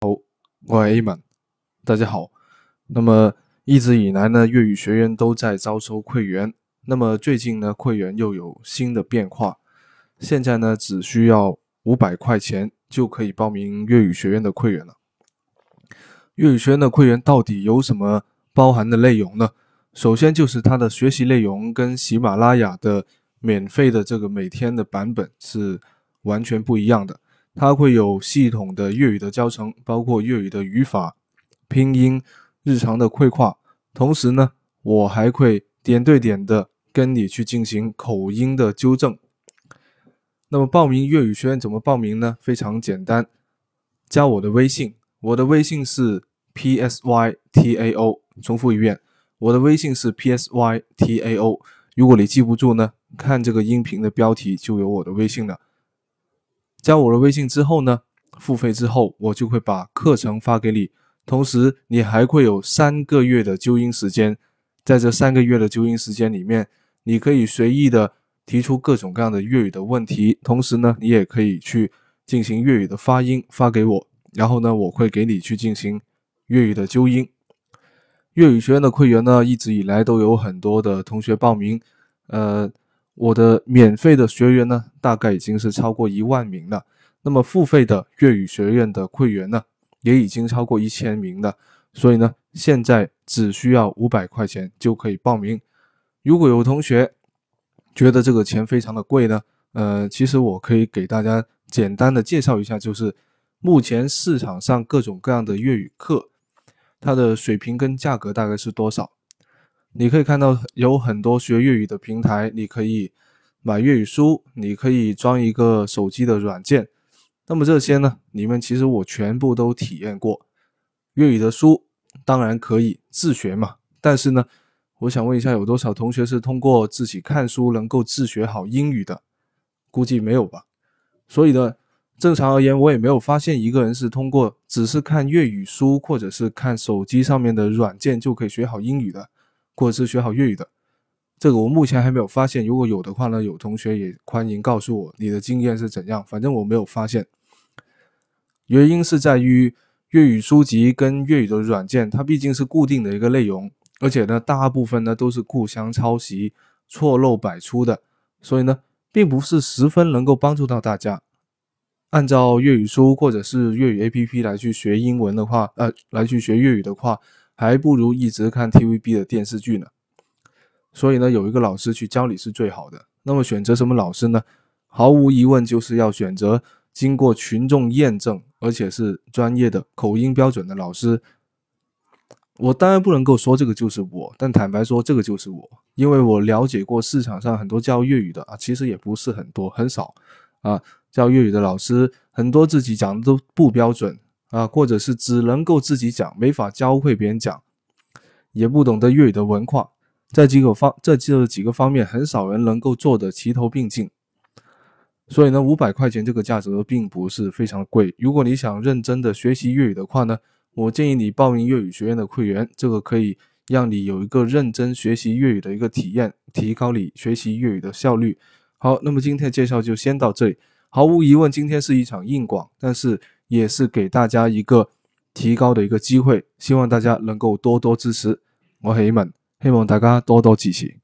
我是 A 满，大家好。那么一直以来呢，粤语学院都在招收会员。那么最近呢，会员又有新的变化，现在呢，只需要五百块钱就可以报名粤语学院的会员了。粤语学院的会员到底有什么包含的内容呢？首先就是它的学习内容跟喜马拉雅的免费的这个每天的版本是完全不一样的。它会有系统的粤语的教程，包括粤语的语法、拼音、日常的绘画。同时呢，我还会点对点的跟你去进行口音的纠正。那么报名粤语学院怎么报名呢？非常简单，加我的微信，我的微信是 p s y t a o。重复一遍，我的微信是 p s y t a o。如果你记不住呢，看这个音频的标题就有我的微信了。加我的微信之后呢，付费之后我就会把课程发给你，同时你还会有三个月的纠音时间，在这三个月的纠音时间里面，你可以随意的提出各种各样的粤语的问题，同时呢，你也可以去进行粤语的发音发给我，然后呢，我会给你去进行粤语的纠音。粤语学院的会员呢，一直以来都有很多的同学报名，呃。我的免费的学员呢，大概已经是超过一万名了。那么付费的粤语学院的会员呢，也已经超过一千名了。所以呢，现在只需要五百块钱就可以报名。如果有同学觉得这个钱非常的贵呢，呃，其实我可以给大家简单的介绍一下，就是目前市场上各种各样的粤语课，它的水平跟价格大概是多少。你可以看到有很多学粤语的平台，你可以买粤语书，你可以装一个手机的软件。那么这些呢，你们其实我全部都体验过。粤语的书当然可以自学嘛，但是呢，我想问一下，有多少同学是通过自己看书能够自学好英语的？估计没有吧。所以呢，正常而言，我也没有发现一个人是通过只是看粤语书或者是看手机上面的软件就可以学好英语的。或者是学好粤语的，这个我目前还没有发现。如果有的话呢，有同学也欢迎告诉我你的经验是怎样。反正我没有发现。原因是在于粤语书籍跟粤语的软件，它毕竟是固定的一个内容，而且呢，大部分呢都是互相抄袭、错漏百出的，所以呢，并不是十分能够帮助到大家。按照粤语书或者是粤语 APP 来去学英文的话，呃，来去学粤语的话。还不如一直看 TVB 的电视剧呢，所以呢，有一个老师去教你是最好的。那么选择什么老师呢？毫无疑问就是要选择经过群众验证，而且是专业的、口音标准的老师。我当然不能够说这个就是我，但坦白说，这个就是我，因为我了解过市场上很多教粤语的啊，其实也不是很多，很少啊，教粤语的老师很多自己讲的都不标准。啊，或者是只能够自己讲，没法教会别人讲，也不懂得粤语的文化，在几个方这这几个方面，很少人能够做的齐头并进。所以呢，五百块钱这个价格并不是非常贵。如果你想认真的学习粤语的话呢，我建议你报名粤语学院的会员，这个可以让你有一个认真学习粤语的一个体验，提高你学习粤语的效率。好，那么今天的介绍就先到这里。毫无疑问，今天是一场硬广，但是。也是给大家一个提高的一个机会，希望大家能够多多支持。我是 A 们，希望大家多多支持。